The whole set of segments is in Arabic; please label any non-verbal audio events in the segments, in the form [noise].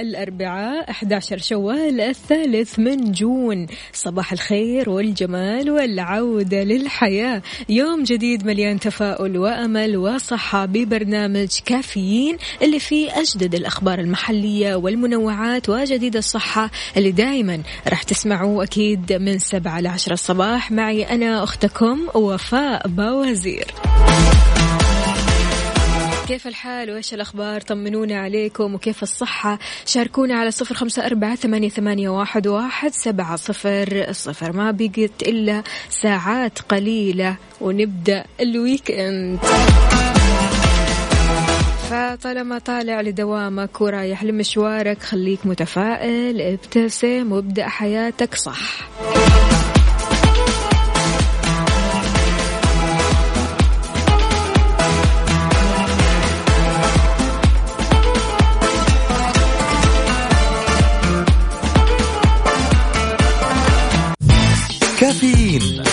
الأربعاء 11 شوال الثالث من June. صباح الخير والجمال والعودة للحياة. يوم جديد مليان تفاؤل وأمل وصحة ببرنامج كافيين اللي فيه أجدد الأخبار المحلية والمنوعات وجديد الصحة اللي دايما راح تسمعوه أكيد من 7 ل 10 الصباح. معي أنا أختكم وفاء باوزير. كيف الحال؟ وإيش الأخبار؟ طمنونا عليكم. وكيف الصحة؟ شاركونا على صفر خمسة أربعة ثمانية, ثمانية واحد, واحد سبعة صفر صفر. ما بقت إلا ساعات قليلة ونبدأ الويك إند فطالما طالع لدوامك ورايح لمشوارك خليك متفائل ابتسم وابدأ حياتك صح.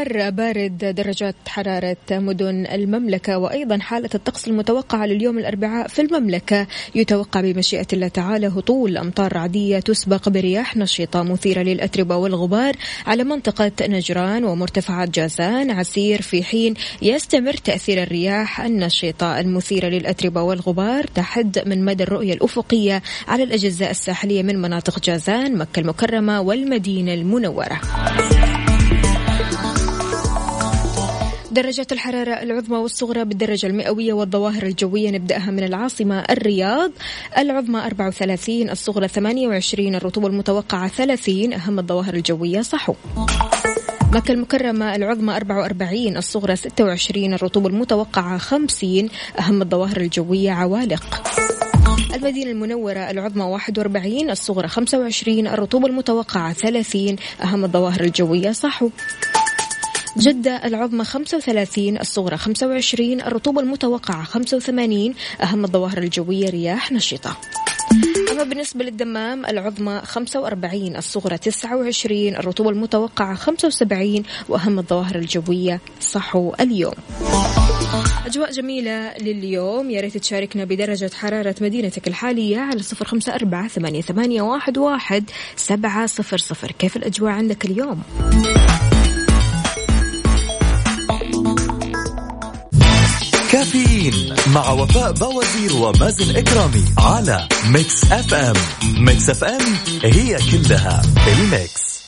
حار بارد درجات حرارة مدن المملكة وأيضا حالة الطقس المتوقعة لليوم الأربعاء في المملكة. يتوقع بمشيئة الله تعالى هطول أمطار رعدية تسبق برياح نشطة مثيرة للأتربة والغبار على منطقة نجران ومرتفعات جازان. عسير في حين يستمر تأثير الرياح النشطة المثيرة للأتربة والغبار. تحد من مدى الرؤية الأفقية على الأجزاء الساحلية من مناطق جازان مكة المكرمة والمدينة المنورة. درجات الحرارة العظمى والصغرى بالدرجة المئوية والظواهر الجوية. نبدأها من العاصمة الرياض. العظمى 34 الصغرى 28 الرطوبة المتوقعة 30 أهم الظواهر الجوية صحو. مكة المكرمة العظمى 44 الصغرى 26 الرطوبة المتوقعة 50 أهم الظواهر الجوية عوالق. المدينة المنورة العظمى 41 الصغرى 25 الرطوبة المتوقعة 30 أهم الظواهر الجوية صحو. جدة العظمى 35 الصغرى 25 الرطوبة المتوقعة 85 أهم الظواهر الجوية رياح نشطة. أما بالنسبة للدمام العظمى 45 الصغرى 29 الرطوبة المتوقعة 75 وأهم الظواهر الجوية صحو اليوم. أجواء جميلة لليوم. يا ريت تشاركنا بدرجة حرارة مدينتك الحالية على صفر خمسة أربعة ثمانية, واحد سبعة صفر صفر. كيف الأجواء عندك اليوم؟ كافيين مع وفاء بوازير ومازن إكرامي على Mix FM. Mix FM هي كلها ال mix.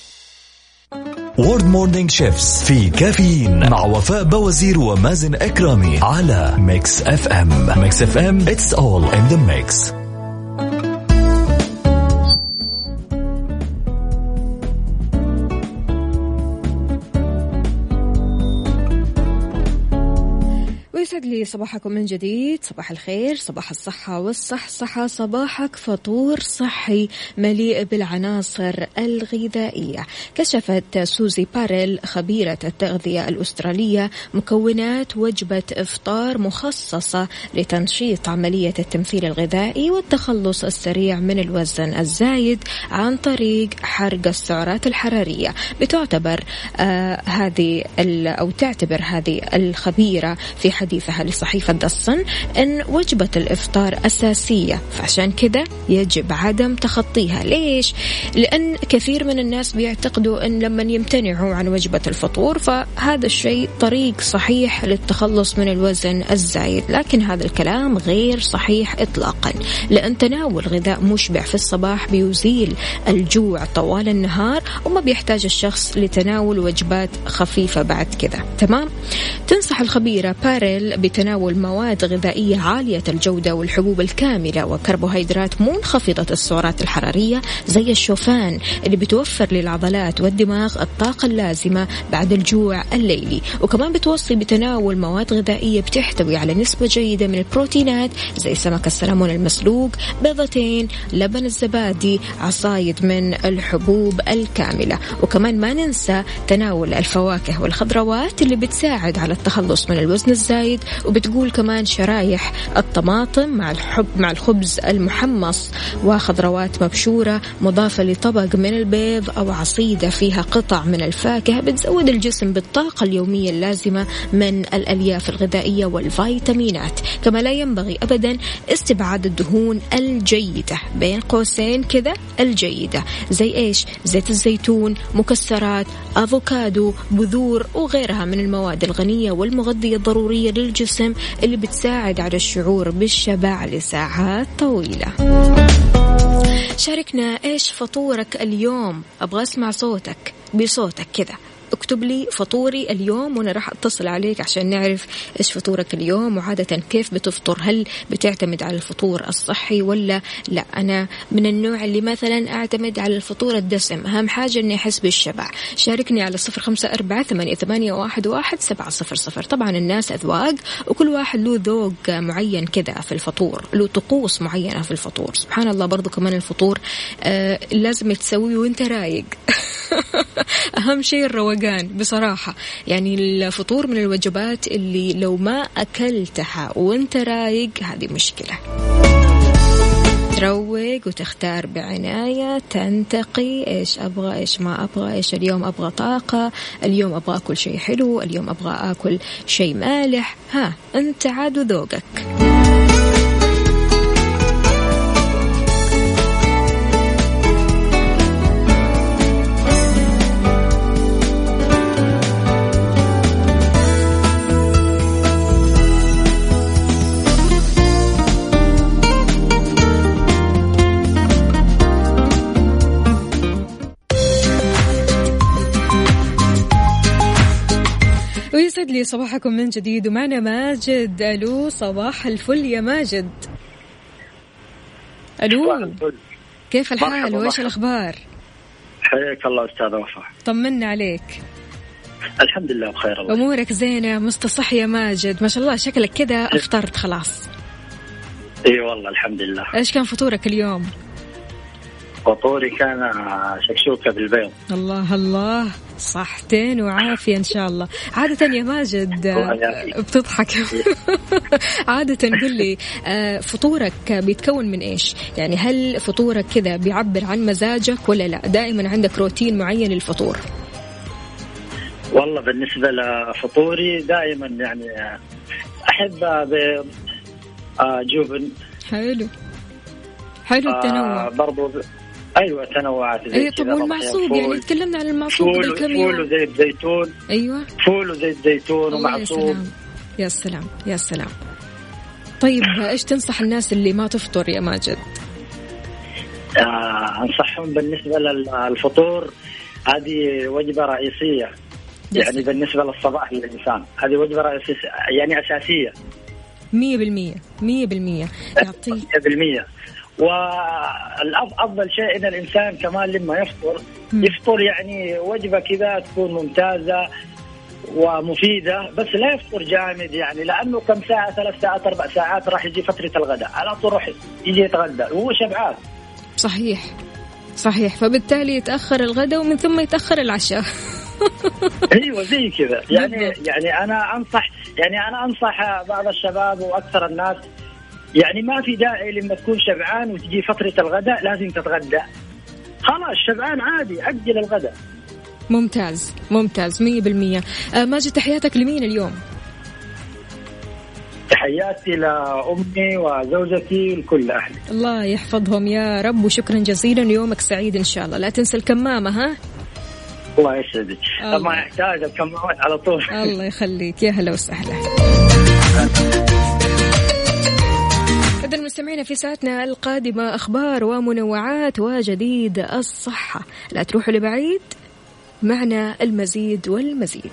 Your morning shift في كافيين مع وفاء بوازير ومازن إكرامي على Mix FM. Mix FM it's all in the mix صباحكم من جديد. صباح الخير صباح الصحة والصحصحة صباحك فطور صحي مليء بالعناصر الغذائية. كشفت سوزي باريل خبيرة التغذية الأسترالية مكونات وجبة إفطار مخصصة لتنشيط عملية التمثيل الغذائي والتخلص السريع من الوزن الزايد عن طريق حرق السعرات الحرارية. بتعتبر آه هذه أو تعتبر هذه الخبيرة في حديث حديثها لصحيفة دصن أن وجبة الإفطار أساسية فعشان كذا يجب عدم تخطيها. ليش؟ لأن كثير من الناس بيعتقدوا أن لما يمتنعوا عن وجبة الفطور فهذا الشيء طريق صحيح للتخلص من الوزن الزايد لكن هذا الكلام غير صحيح إطلاقا لأن تناول غذاء مشبع في الصباح بيزيل الجوع طوال النهار وما بيحتاج الشخص لتناول وجبات خفيفة بعد كذا. تمام؟ تنصح الخبيرة باريل بتناول مواد غذائية عالية الجودة والحبوب الكاملة وكربوهيدرات منخفضة السعرات الحرارية زي الشوفان اللي بتوفر للعضلات والدماغ الطاقة اللازمة بعد الجوع الليلي. وكمان بتوصي بتناول مواد غذائية بتحتوي على نسبة جيدة من البروتينات زي سمك السلمون المسلوق بيضتين لبن الزبادي عصايد من الحبوب الكاملة. وكمان ما ننسى تناول الفواكه والخضروات اللي بتساعد على التخلص من الوزن الزايد وبتقول كمان شرايح الطماطم مع الحب مع الخبز المحمص وخضروات مبشورة مضافة لطبق من البيض أو عصيدة فيها قطع من الفاكهة. بتزود الجسم بالطاقة اليومية اللازمة من الألياف الغذائية والفيتامينات. كما لا ينبغي أبدا استبعاد الدهون الجيدة. بين قوسين كذا الجيدة. زي إيش؟ زيت الزيتون مكسرات أفوكادو بذور وغيرها من المواد الغنية والمغذية الضرورية للجسم. اللي بتساعد على الشعور بالشبع لساعات طويلة. شاركنا إيش فطورك اليوم؟ أبغى أسمع صوتك بصوتك كذا اكتب لي فطوري اليوم وأنا راح أتصل عليك عشان نعرف إيش فطورك اليوم وعادة كيف بتفطر. هل بتعتمد على الفطور الصحي ولا لا؟ أنا من النوع اللي مثلا أعتمد على الفطور الدسم. أهم حاجة إني أحس بالشبع. شاركني على صفر خمسة أربعة ثمانية, ثمانية واحد, واحد سبعة صفر صفر. طبعا الناس أذواق وكل واحد له ذوق معين كذا في الفطور له طقوس معينة في الفطور. سبحان الله برضو كمان الفطور آه لازم تسويه وأنت رايق. [laughs] [laughs] أهم شيء الروقان بصراحة. يعني الفطور من الوجبات اللي لو ما أكلتها وأنت رايق هذه مشكلة. تروق وتختار بعناية تنتقي. إيش أبغى؟ إيش ما أبغى؟ إيش اليوم أبغى طاقة؟ اليوم أبغى أكل شيء حلو اليوم أبغى أكل شيء مالح. ها أنت عاد ذوقك ويسعد لي صباحكم من جديد ومعنا ماجد. ألو صباح الفل يا ماجد. ألو كيف الحال؟ وإيش الأخبار؟ حياك الله أستاذ وفاء. طمنا عليك. الحمد لله بخير الله أمورك زينة مستصح يا ماجد. ما شاء الله شكلك كذا أفطرت خلاص. إي والله الحمد لله. إيش كان فطورك اليوم؟ فطوري كان شكشوكة بالبيض. الله الله. صحتين وعافية إن شاء الله. عادة يا ماجد بتضحك. [laughs] عادة قل لي آه، فطورك بيتكون من إيش؟ يعني هل فطورك كذا بيعبر عن مزاجك ولا لا؟ دائما عندك روتين معين للفطور. والله بالنسبة لفطوري دائما يعني أحب بيض آه، جبن حلو. حلو التنوع. آه برضو أيوه تنوعات زي اي طب والمعصوب؟ يعني تكلمنا عن المعصوب قبل كم يوم فول وزيت زيتون. أيوه. فول وزيت زيتون ومعصوب. يا سلام يا سلام. طيب إيش تنصح الناس اللي ما تفطر يا ماجد؟ آه أنصحهم بالنسبة للفطور هذه وجبة رئيسية. يعني بالنسبة للصباح للإنسان هذه وجبة رئيسية يعني أساسية. 100% 100% يعطيك 100% والافضل شيء إن الإنسان كمان لما يفطر يفطر يعني وجبة كذا تكون ممتازة ومفيدة بس لا يفطر جامد يعني لأنه كم ساعة؟ ثلاث ساعات أربع ساعات راح يجي فترة الغداء على طول راح يجي يتغدى وهو شبعان. صحيح. صحيح. فبالتالي يتأخر الغداء ومن ثم يتأخر العشاء. [laughs] أيوه زي كذا. يعني يعني أنا انصح يعني أنا أنصح بعض الشباب وأكثر الناس يعني ما في داعي لما تكون شبعان وتجي فترة الغداء لازم تتغدى. خلاص شبعان عادي أجل الغداء. ممتاز ممتاز مية بالمية. آه ماجد تحياتك لمين اليوم؟ تحياتي لأمي وزوجتي لكل أهلي. الله يحفظهم يا رب وشكرا جزيلا يومك سعيد إن شاء الله. لا تنسى الكمامة ها؟ الله يسعدك. ما يحتاج الكمامات على طول. الله يخليك. يا هلا وسهلا. [laughs] إذا المستمعين في ساعتنا القادمة أخبار ومنوعات وجديد الصحة. لا تروحوا لبعيد معنا المزيد والمزيد.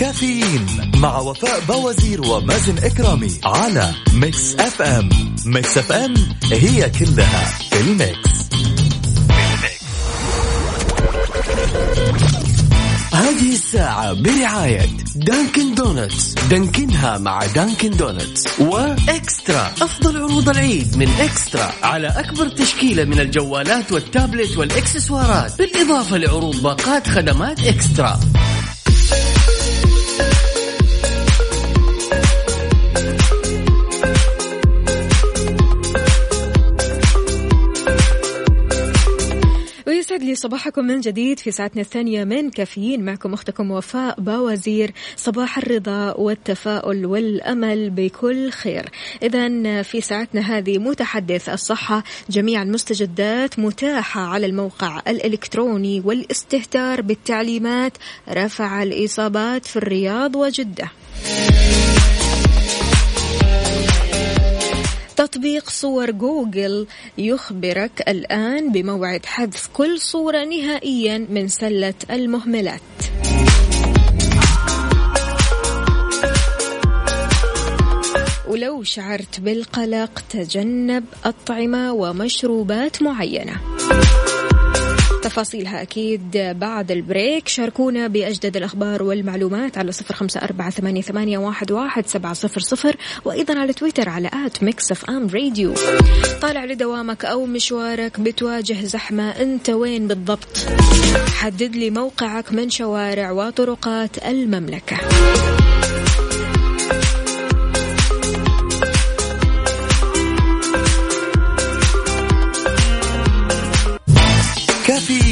كافيين مع وفاء بوازير ومازن إكرامي على Mix FM Mix FM هي كلها في ال mix. هذه الساعة برعاية Dunkin' Donuts Dunkin ها مع Dunkin' Donuts و eXtra. أفضل عروض العيد من eXtra. على أكبر تشكيلة من الجوالات والتابلت والإكسسوارات. بالإضافة لعروض باقات خدمات eXtra. يسعد لي صباحكم من جديد في ساعتنا الثانية من كافيين. معكم أختكم وفاء باوزير. صباح الرضا والتفاؤل والأمل بكل خير. إذا في ساعتنا هذه متحدث الصحة جميع المستجدات متاحة على الموقع الإلكتروني والاستهتار بالتعليمات. رفع الإصابات في الرياض وجدة. تطبيق صور جوجل يخبرك الآن بموعد حذف كل صورة نهائيا من سلة المهملات. ولو شعرت بالقلق تجنب أطعمة ومشروبات معينة. تفاصيلها أكيد بعد البريك. شاركونا بأجدد الأخبار والمعلومات على صفر خمسة أربعة ثمانية, واحد, سبعة صفر صفر وأيضا على تويتر على at Mix FM Radio. طالع لدوامك أو مشوارك بتواجه زحمة أنت وين بالضبط؟ حدد لي موقعك من شوارع وطرقات المملكة.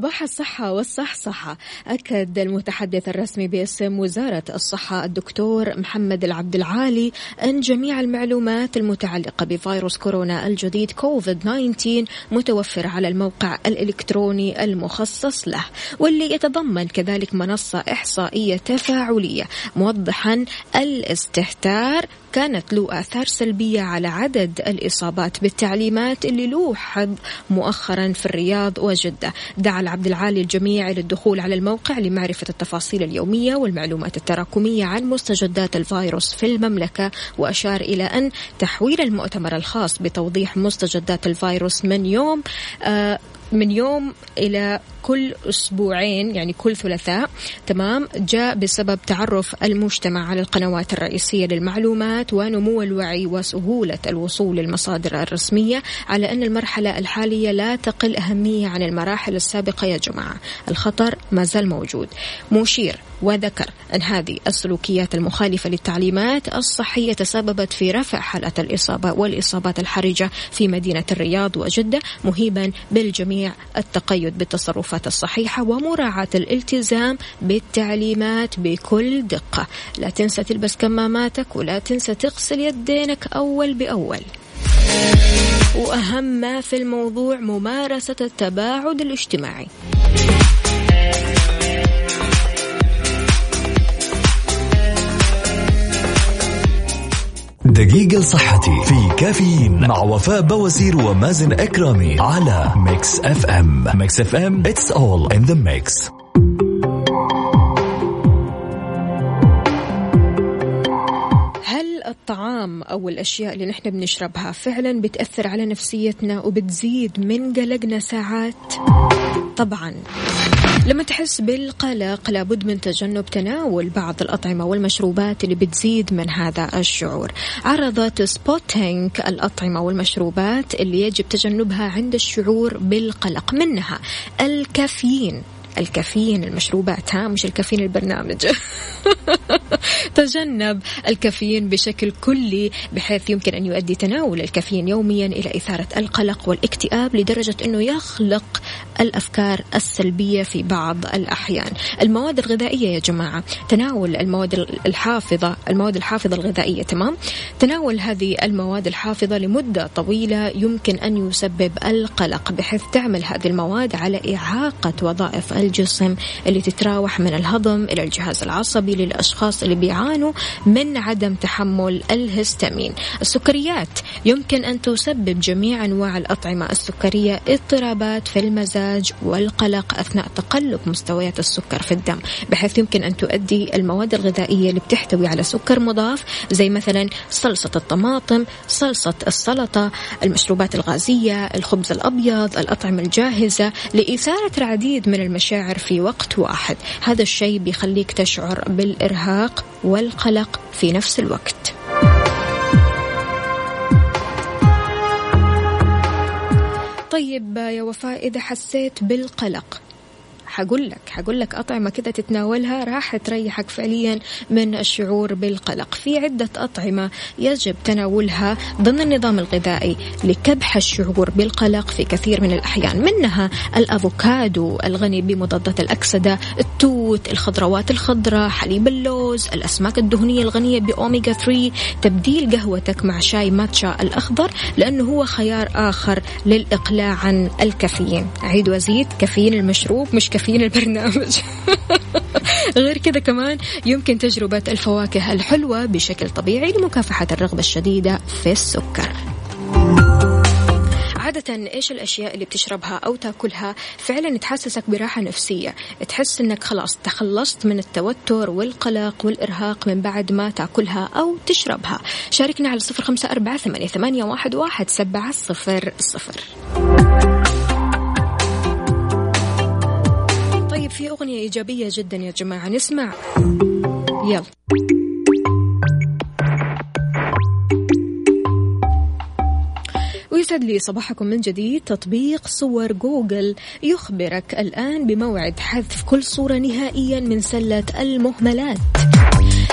صباح الصحة والصحصحة. أكد المتحدث الرسمي باسم وزارة الصحة الدكتور محمد العبد العالي أن جميع المعلومات المتعلقة بفيروس كورونا الجديد كوفيد 19 متوفرة على الموقع الإلكتروني المخصص له واللي يتضمن كذلك منصة إحصائية تفاعلية موضحا الاستهتار كانت له آثار سلبية على عدد الإصابات بالتعليمات اللي لوحظ مؤخرا في الرياض وجدة. دعا العبد العالي الجميع للدخول على الموقع لمعرفة التفاصيل اليومية والمعلومات التراكمية عن مستجدات الفيروس في المملكة وأشار إلى أن تحويل المؤتمر الخاص بتوضيح مستجدات الفيروس من يوم آه من يوم إلى كل أسبوعين يعني كل ثلاثاء تمام جاء بسبب تعرف المجتمع على القنوات الرئيسية للمعلومات ونمو الوعي وسهولة الوصول للمصادر الرسمية على أن المرحلة الحالية لا تقل أهمية عن المراحل السابقة يا جماعة. الخطر ما زال موجود. مشير وذكر أن هذه السلوكيات المخالفة للتعليمات الصحية تسببت في رفع حالة الإصابة والإصابات الحرجة في مدينة الرياض وجدة مهيبا بالجميع التقيد بالتصرفات الصحيحة ومراعاة الالتزام بالتعليمات بكل دقة. لا تنسى تلبس كماماتك ولا تنسى تغسل يدينك أول بأول. وأهم ما في الموضوع ممارسة التباعد الاجتماعي. دقيقة لصحتي في كافيين مع وفاء بوازير ومازن إكرامي على Mix FM Mix FM it's all in the mix هل الطعام أو الأشياء اللي نحن بنشربها فعلا بتأثر على نفسيتنا وبتزيد من قلقنا ساعات؟ طبعا. لما تحس بالقلق لابد من تجنب تناول بعض الأطعمة والمشروبات اللي بتزيد من هذا الشعور. عرضت سبوتينج الأطعمة والمشروبات اللي يجب تجنبها عند الشعور بالقلق منها الكافيين. الكافيين المشروبات ها مش الكافيين البرنامج. [laughs] تجنب الكافيين بشكل كلي بحيث يمكن أن يؤدي تناول الكافيين يوميا إلى إثارة القلق والاكتئاب لدرجة أنه يخلق الأفكار السلبية في بعض الأحيان. المواد الغذائية يا جماعة تناول المواد الحافظة المواد الحافظة الغذائية تمام؟ تناول هذه المواد الحافظة لمدة طويلة يمكن أن يسبب القلق بحيث تعمل هذه المواد على إعاقة وظائف الجسم اللي تتراوح من الهضم إلى الجهاز العصبي للأشخاص اللي بيعانوا من عدم تحمل الهستامين. السكريات يمكن أن تسبب جميع أنواع الأطعمة السكرية اضطرابات في المزاج والقلق أثناء تقلب مستويات السكر في الدم بحيث يمكن أن تؤدي المواد الغذائية اللي بتحتوي على سكر مضاف زي مثلا صلصة الطماطم صلصة السلطة المشروبات الغازية الخبز الأبيض الأطعمة الجاهزة لإثارة العديد من المشاعر في وقت واحد. هذا الشيء بيخليك تشعر بالإرهاق والقلق في نفس الوقت. طيب يا وفاء إذا حسيت بالقلق حقول لك حقول لك أطعمة كذا تتناولها راح تريحك فعليا من الشعور بالقلق. في عدة أطعمة يجب تناولها ضمن النظام الغذائي لكبح الشعور بالقلق في كثير من الأحيان منها الأفوكادو الغني بمضادات الأكسدة التوت الخضروات الخضراء حليب اللوز الأسماك الدهنية الغنية بأوميجا 3 تبديل قهوتك مع شاي ماتشا الأخضر لأنه هو خيار آخر للإقلاع عن الكافيين. عيد وزيد كافيين المشروب مش كافيين البرنامج. [laughs] غير كذا كمان يمكن تجربة الفواكه الحلوة بشكل طبيعي لمكافحة الرغبة الشديدة في السكر. عادة إيش الأشياء اللي بتشربها أو تأكلها؟ فعلا تحسسك براحة نفسية. تحس إنك خلاص تخلصت من التوتر والقلق والإرهاق من بعد ما تأكلها أو تشربها. شاركنا على صفر خمسة أربعة ثمانية واحد سبعة صفر صفر. في أغنية إيجابية جدا يا جماعة نسمع. يلا. ويسعد لي صباحكم من جديد. تطبيق صور جوجل يخبرك الآن بموعد حذف كل صورة نهائيا من سلة المهملات.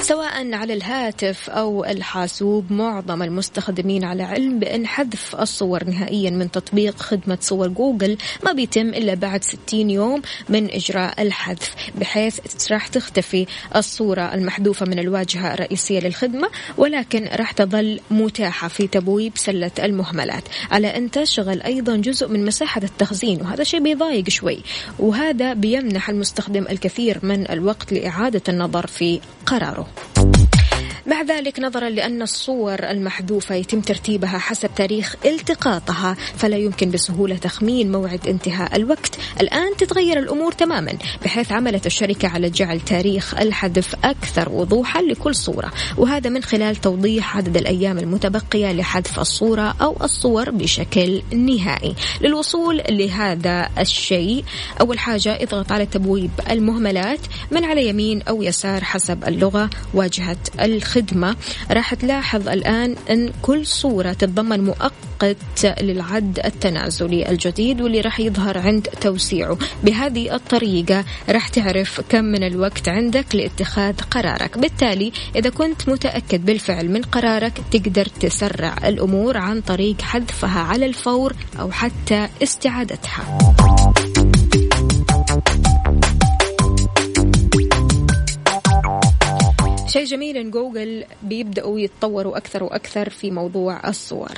سواء على الهاتف أو الحاسوب معظم المستخدمين على علم بأن حذف الصور نهائيا من تطبيق خدمة صور جوجل ما بيتم إلا بعد 60 يوم من إجراء الحذف بحيث راح تختفي الصورة المحذوفة من الواجهة الرئيسية للخدمة ولكن راح تظل متاحة في تبويب سلة المهملات. على أن تشغل أيضا جزء من مساحة التخزين وهذا شيء بيضايق شوي وهذا بيمنح المستخدم الكثير من الوقت لإعادة النظر في قراره. مع ذلك نظرا لأن الصور المحذوفة يتم ترتيبها حسب تاريخ التقاطها فلا يمكن بسهولة تخمين موعد انتهاء الوقت. الآن تتغير الأمور تماما بحيث عملت الشركة على جعل تاريخ الحذف أكثر وضوحا لكل صورة. وهذا من خلال توضيح عدد الأيام المتبقية لحذف الصورة أو الصور بشكل نهائي. للوصول لهذا الشيء أول حاجة اضغط على تبويب المهملات من على يمين أو يسار حسب اللغة واجهة الخدمة الخدمة راح تلاحظ الآن أن كل صورة تتضمن مؤقت للعد التنازلي الجديد واللي راح يظهر عند توسيعه. بهذه الطريقة راح تعرف كم من الوقت عندك لاتخاذ قرارك. بالتالي إذا كنت متأكد بالفعل من قرارك تقدر تسرع الأمور عن طريق حذفها على الفور أو حتى استعادتها. شيء جميل إن جوجل بيبدأوا يتطوروا أكثر وأكثر في موضوع الصور.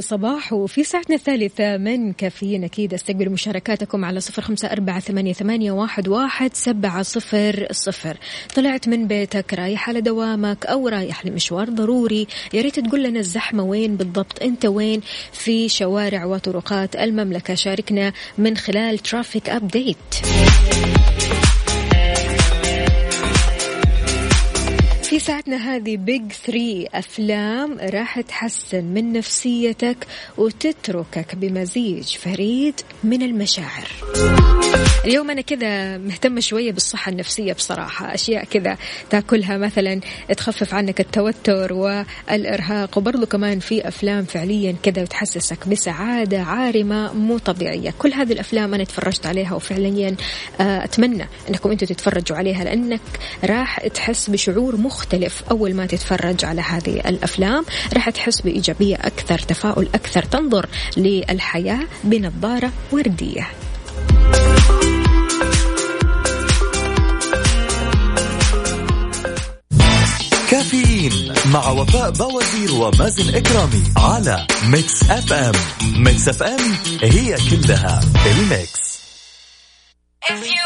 صباح. وصباح وفي ساعتنا الثالثة من كافيين أكيد أستقبل مشاركاتكم على صفر خمسة أربعة ثمانية, ثمانية واحد, واحد سبعة صفر صفر. طلعت من بيتك رايح على دوامك أو رايح لمشوار ضروري. يا ريت تقول لنا الزحمة وين بالضبط أنت وين؟ في شوارع وطرقات المملكة. شاركنا من خلال ترافيك أبديت ساعتنا هذه بيج 3 أفلام راح تحسن من نفسيتك وتتركك بمزيج فريد من المشاعر. اليوم أنا كذا مهتمة شوية بالصحة النفسية بصراحة. أشياء كذا تاكلها مثلا تخفف عنك التوتر والإرهاق وبرضو كمان في أفلام فعليا كذا وتحسسك بسعادة عارمة مو طبيعية. كل هذه الأفلام أنا تفرجت عليها وفعليا آه، أتمنى أنكم أنتم تتفرجوا عليها لأنك راح تحس بشعور مختلف أول ما تتفرج على هذه الأفلام راح تحس بإيجابية أكثر تفاؤل أكثر تنظر للحياة بنظارة وردية. كافيين مع وفاء بوازير ومازن إكرامي على Mix FM. ميكس أف أم هي كلها الميكس. If you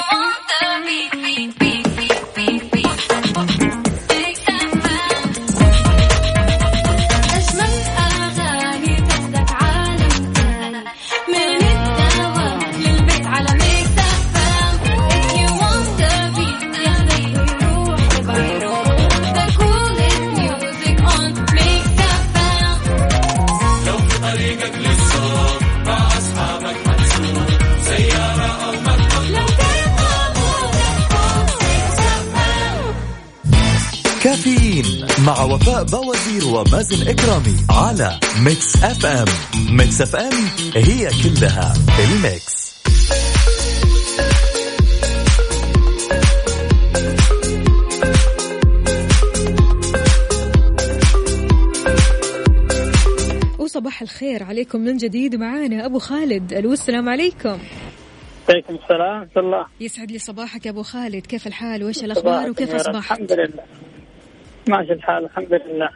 مع وفاء بوازير ومازن إكرامي على Mix FM. Mix FM it's all in the mix. وصباح الخير عليكم من جديد. معانا أبو خالد ألو السلام عليكم. عليكم السلام ورحمة الله. يسعد لي صباحك يا أبو خالد. كيف الحال؟ وإيش الأخبار؟ وكيف الحمد أصبحت؟ لله. ماشي الحال الحمد لله.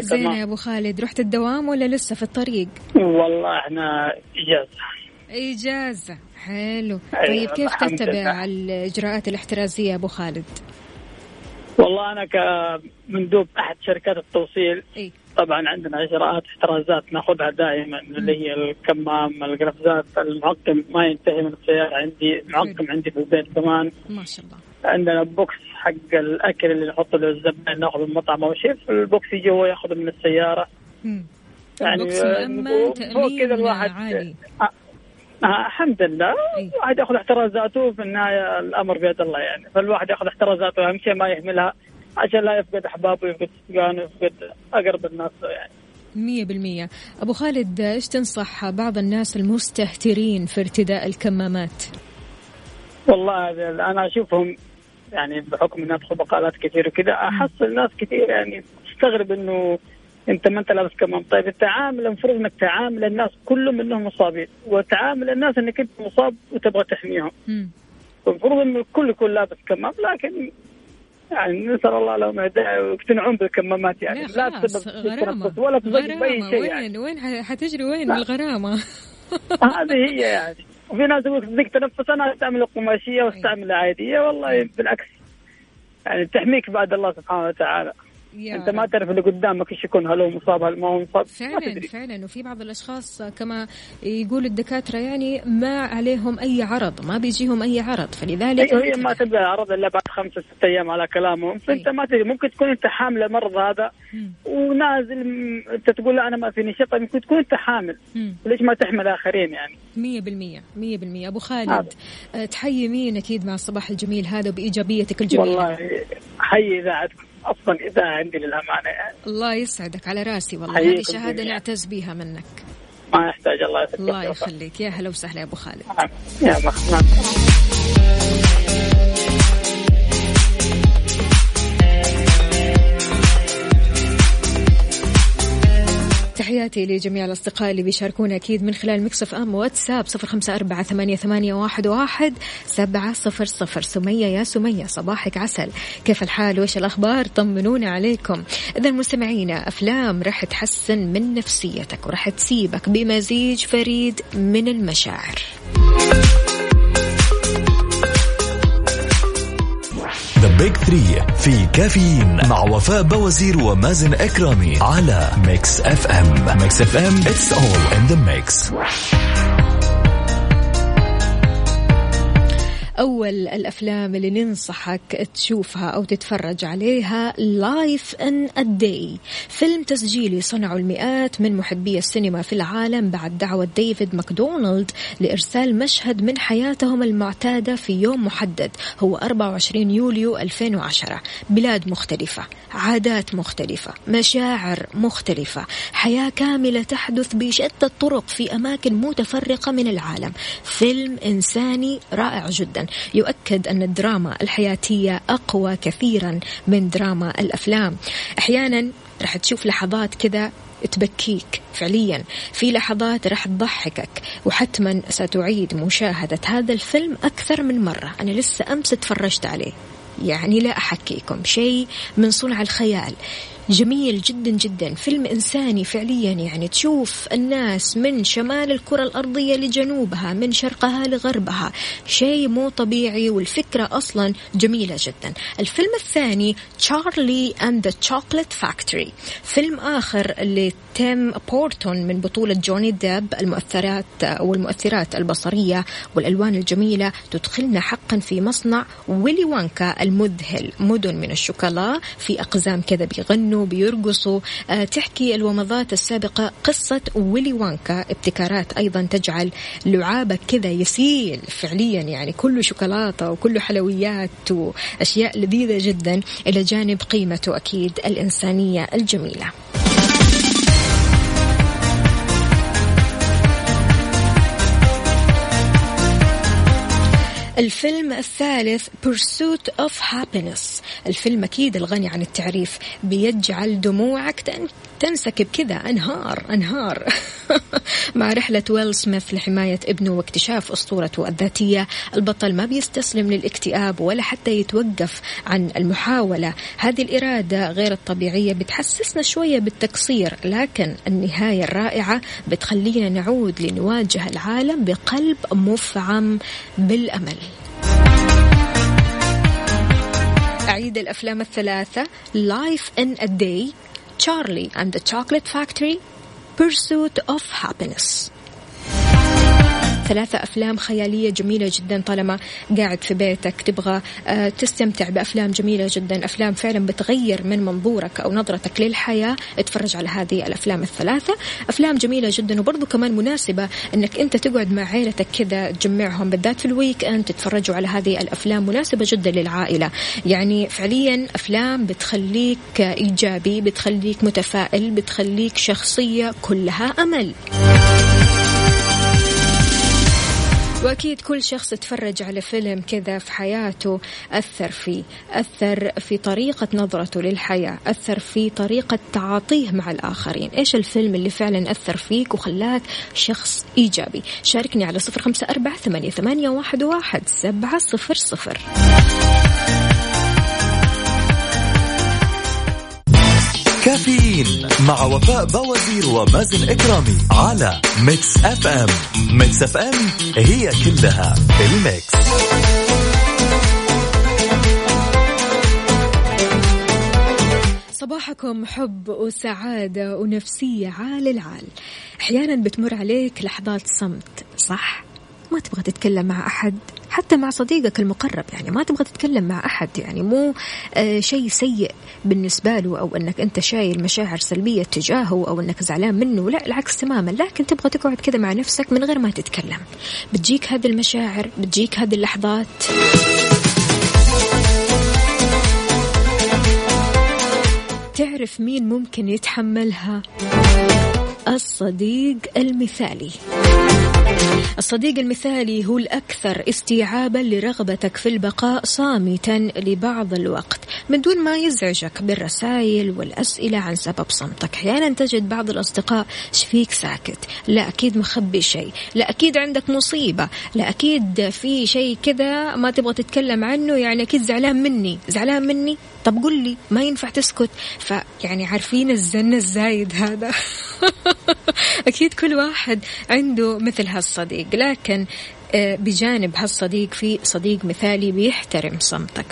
زينة تمام. يا أبو خالد؟ رحت الدوام ولا لسه في الطريق؟ والله إحنا إجازة. إجازة. حلو. طيب كيف تتبع الاحترازية يا أبو خالد؟ والله أنا كمندوب أحد شركات التوصيل إيه طبعا عندنا إجراءات احترازات ناخذها دائما اللي هي الكمام القفزات المعقم ما ينتهي من السيارة عندي معقم عندي في البيت كمان. ما شاء الله. عندنا box حق الأكل اللي نحطه للزبائن ناخذ من المطعم أو شيء ال box يجي هو ياخذ من السيارة. يعني هو كذا الواحد عالي. آه الحمد لله. الواحد ياخذ احترازاته في النهاية الأمر بيد الله يعني. فالواحد ياخذ احترازاته أهم شيء ما يهملها عشان لا يفقد أحبابه يفقد صدقانه يفقد أقرب الناس له يعني. مية بالمية. أبو خالد إيش تنصح بعض الناس المستهترين في ارتداء الكمامات؟ والله هذا أنا أشوفهم يعني بحكم اني ادخل مقالات كثير وكذا أحصل ناس كثير يعني تستغرب إنه أنت ما أنت لابس كمام طيب التعامل المفروض إنك تعامل الناس كلهم إنهم مصابين وتعامل الناس إنك أنت مصاب وتبغى تحميهم. المفروض إنه الكل يكون لابس كمام لكن يعني نسأل الله لهم ويقتنعون بالكمامات يعني. لا خلاص تسبب غرامة. ولا تضيق بأي غرامة. شيء وين يعني. وين ح- حتجري وين؟ لا. الغرامة. [laughs] هذه هي يعني. وفي ناس يقول تضيق تنفس أنا أستعمل القماشية وأستعمل العادية والله بالعكس. يعني تحميك بعد الله سبحانه وتعالى. أنت ما. تعرف اللي قدامك إيش يكون هل هو مصاب هل ما هو مصاب فعلا فعلا وفي بعض الأشخاص كما يقول الدكاترة يعني ما عليهم أي عرض ما بيجيهم أي عرض فلذلك أيوة هي ما تبدا اعراض إلا بعد خمسة ست أيام على كلامهم فأنت أي. ما تدري ممكن تكون أنت حامل المرض هذا. ونازل أنت تقول لا أنا ما فيني شيء طيب ممكن تكون أنت حامل. ليش ما تحمل آخرين يعني مية بالمية مية بالمية أبو خالد. آه، تحيي مين أكيد مع الصباح الجميل هذا وبإيجابيتك الجميلة والله حي اذاعتكم افضل اذاعه عندي للأمانة يعني. الله يسعدك على راسي والله. هذه شهادة جميعاً. نعتز بها منك. ما يحتاج الله يسلمك الله يخليك. يا هلا وسهلا يا أبو خالد. نعم. يا مخ تحياتي لجميع الأصدقاء اللي بيشاركونا أكيد من خلال Mix FM واتساب صفر خمسة أربعة ثمانية, ثمانية واحد, واحد سبعة صفر صفر. سمية يا سمية صباحك عسل. كيف الحال؟ وإيش الأخبار؟ طمنونا عليكم. إذا مستمعينا أفلام راح تحسن من نفسيتك وراح تسيبك بمزيج فريد من المشاعر. The Big 3 في كافيين مع وفاء بوازير ومازن إكرامي على Mix FM Mix FM it's all in the mix أول الأفلام اللي ننصحك تشوفها أو تتفرج عليها Life in a Day فيلم تسجيلي صنعه المئات من محبي السينما في العالم بعد دعوة ديفيد ماكدونالد لإرسال مشهد من حياتهم المعتادة في يوم محدد هو 24 يوليو 2010 بلاد مختلفة عادات مختلفة مشاعر مختلفة. حياة كاملة تحدث بشتى الطرق في أماكن متفرقة من العالم. فيلم إنساني رائع جدا. يؤكد أن الدراما الحياتية أقوى كثيرا من دراما الأفلام. أحيانا راح تشوف لحظات كذا تبكيك فعليا. في لحظات راح تضحكك وحتما ستعيد مشاهدة هذا الفيلم أكثر من مرة. أنا لسه أمس تفرجت عليه. يعني لا أحكيكم شيء من صنع الخيال. جميل جدا جدا. فيلم إنساني فعليا يعني. تشوف الناس من شمال الكرة الأرضية لجنوبها من شرقها لغربها. شيء مو طبيعي والفكرة أصلا جميلة جدا. الفيلم الثاني Charlie and the Chocolate Factory فيلم آخر لتيم بورتون من بطولة جوني ديب المؤثرات أو المؤثرات البصرية والألوان الجميلة. تدخلنا حقا في مصنع ويلي وانكا المذهل. مدن من الشوكولا في أقزام كذا بيغنوا. بيرقصوا آه، تحكي الومضات السابقة قصة ويلي وانكا. ابتكارات أيضا تجعل لعابك كذا يسيل فعليا يعني كله شوكولاتة وكله حلويات وأشياء لذيذة جدا إلى جانب قيمته أكيد الإنسانية الجميلة. الفيلم الثالث Pursuit of Happiness. الفيلم أكيد الغني عن التعريف. بيجعل دموعك تن- تنسكب كذا. أنهار أنهار. [laughs] مع رحلة ويل سميث لحماية ابنه واكتشاف أسطورته الذاتية. البطل ما بيستسلم للاكتئاب ولا حتى يتوقف عن المحاولة. هذه الإرادة غير الطبيعية بتحسسنا شوية بالتقصير لكن النهاية الرائعة بتخلينا نعود لنواجه العالم بقلب مفعم بالأمل. أعيد الأفلام الثلاثة Life in a Day Charlie and the Chocolate Factory Pursuit of Happiness ثلاثة أفلام خيالية جميلة جدا طالما قاعد في بيتك. تبغى آه، تستمتع بأفلام جميلة جدا أفلام فعلا بتغير من منظورك أو نظرتك للحياة. اتفرج على هذه الأفلام الثلاثة. أفلام جميلة جدا وبرضو كمان مناسبة أنك أنت تقعد مع عائلتك كذا تجمعهم بالذات في الويك أند تتفرجوا على هذه الأفلام مناسبة جدا للعائلة. يعني فعليا أفلام بتخليك إيجابي بتخليك متفائل بتخليك شخصية كلها أمل. وأكيد كل شخص تفرج على فيلم كذا في حياته أثر فيه أثر في طريقة نظرته للحياة أثر في طريقة تعاطيه مع الآخرين. إيش الفيلم اللي فعلا أثر فيك وخلاك شخص إيجابي؟ شاركني على صفر خمسة أربعة ثمانية, ثمانية واحد, واحد سبعة صفر صفر. كافيين مع وفاء بوازير ومازن إكرامي على Mix FM. Mix FM it's all in the mix. صباح لكم حب وسعادة ونفسية عال العال. أحيانا بتمر عليك لحظات صمت صح؟ ما تبغى تتكلم مع أحد. حتى مع صديقك المقرب يعني ما تبغى تتكلم مع أحد يعني مو آه شيء سيء بالنسبة له أو أنك أنت شايل مشاعر سلبية تجاهه أو أنك زعلان منه لا العكس تماما. لكن تبغى تقعد كذا مع نفسك من غير ما تتكلم. بتجيك هذه المشاعر بتجيك هذه اللحظات. تعرف مين ممكن يتحملها؟ الصديق المثالي. الصديق المثالي هو الأكثر استيعابا لرغبتك في البقاء صامتا لبعض الوقت. من دون ما يزعجك بالرسائل والأسئلة عن سبب صمتك. أحيانا تجد بعض الأصدقاء شفيك ساكت. لا أكيد مخبي شيء. لا أكيد عندك مصيبة. لا أكيد في شيء كذا ما تبغى تتكلم عنه. يعني أكيد زعلان مني. زعلان مني؟ طب قل لي ما ينفع تسكت؟ فيعني عارفين الزن الزايد هذا. [laughs] أكيد كل واحد عنده مثل هالصديق لكن بجانب هالصديق في صديق مثالي بيحترم صمتك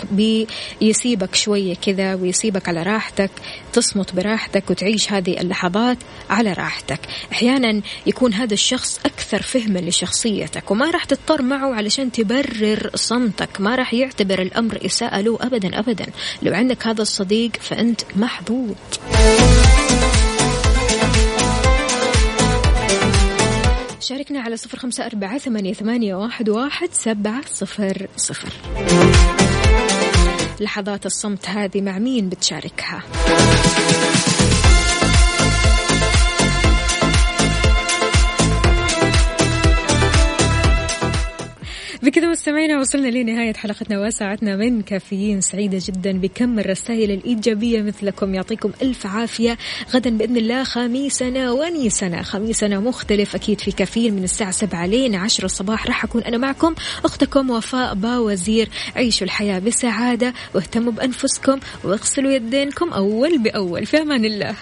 بيسيبك شوية كذا ويسيبك على راحتك تصمت براحتك وتعيش هذه اللحظات على راحتك. أحيانا يكون هذا الشخص أكثر فهما لشخصيتك وما راح تضطر معه علشان تبرر صمتك ما راح يعتبر الأمر إساءة له أبدا أبدا. لو عندك هذا الصديق فأنت محظوظ. شاركنا على صفر خمسة أربعة ثمانية, واحد سبعة صفر صفر. لحظات الصمت هذه مع مين بتشاركها؟ بكذا مستمعينا وصلنا لنهاية حلقتنا وساعتنا من كافيين سعيدة جدا بكم الرسائل الإيجابية مثلكم. يعطيكم ألف عافية. غدا بإذن الله خميسنا ونيسنا. خميسنا مختلف أكيد في كافيين من الساعة سبعة لين عشر الصباح. راح أكون أنا معكم أختكم وفاء باوزير. عيشوا الحياة بسعادة واهتموا بأنفسكم واغسلوا يدينكم أول بأول. في أمان الله.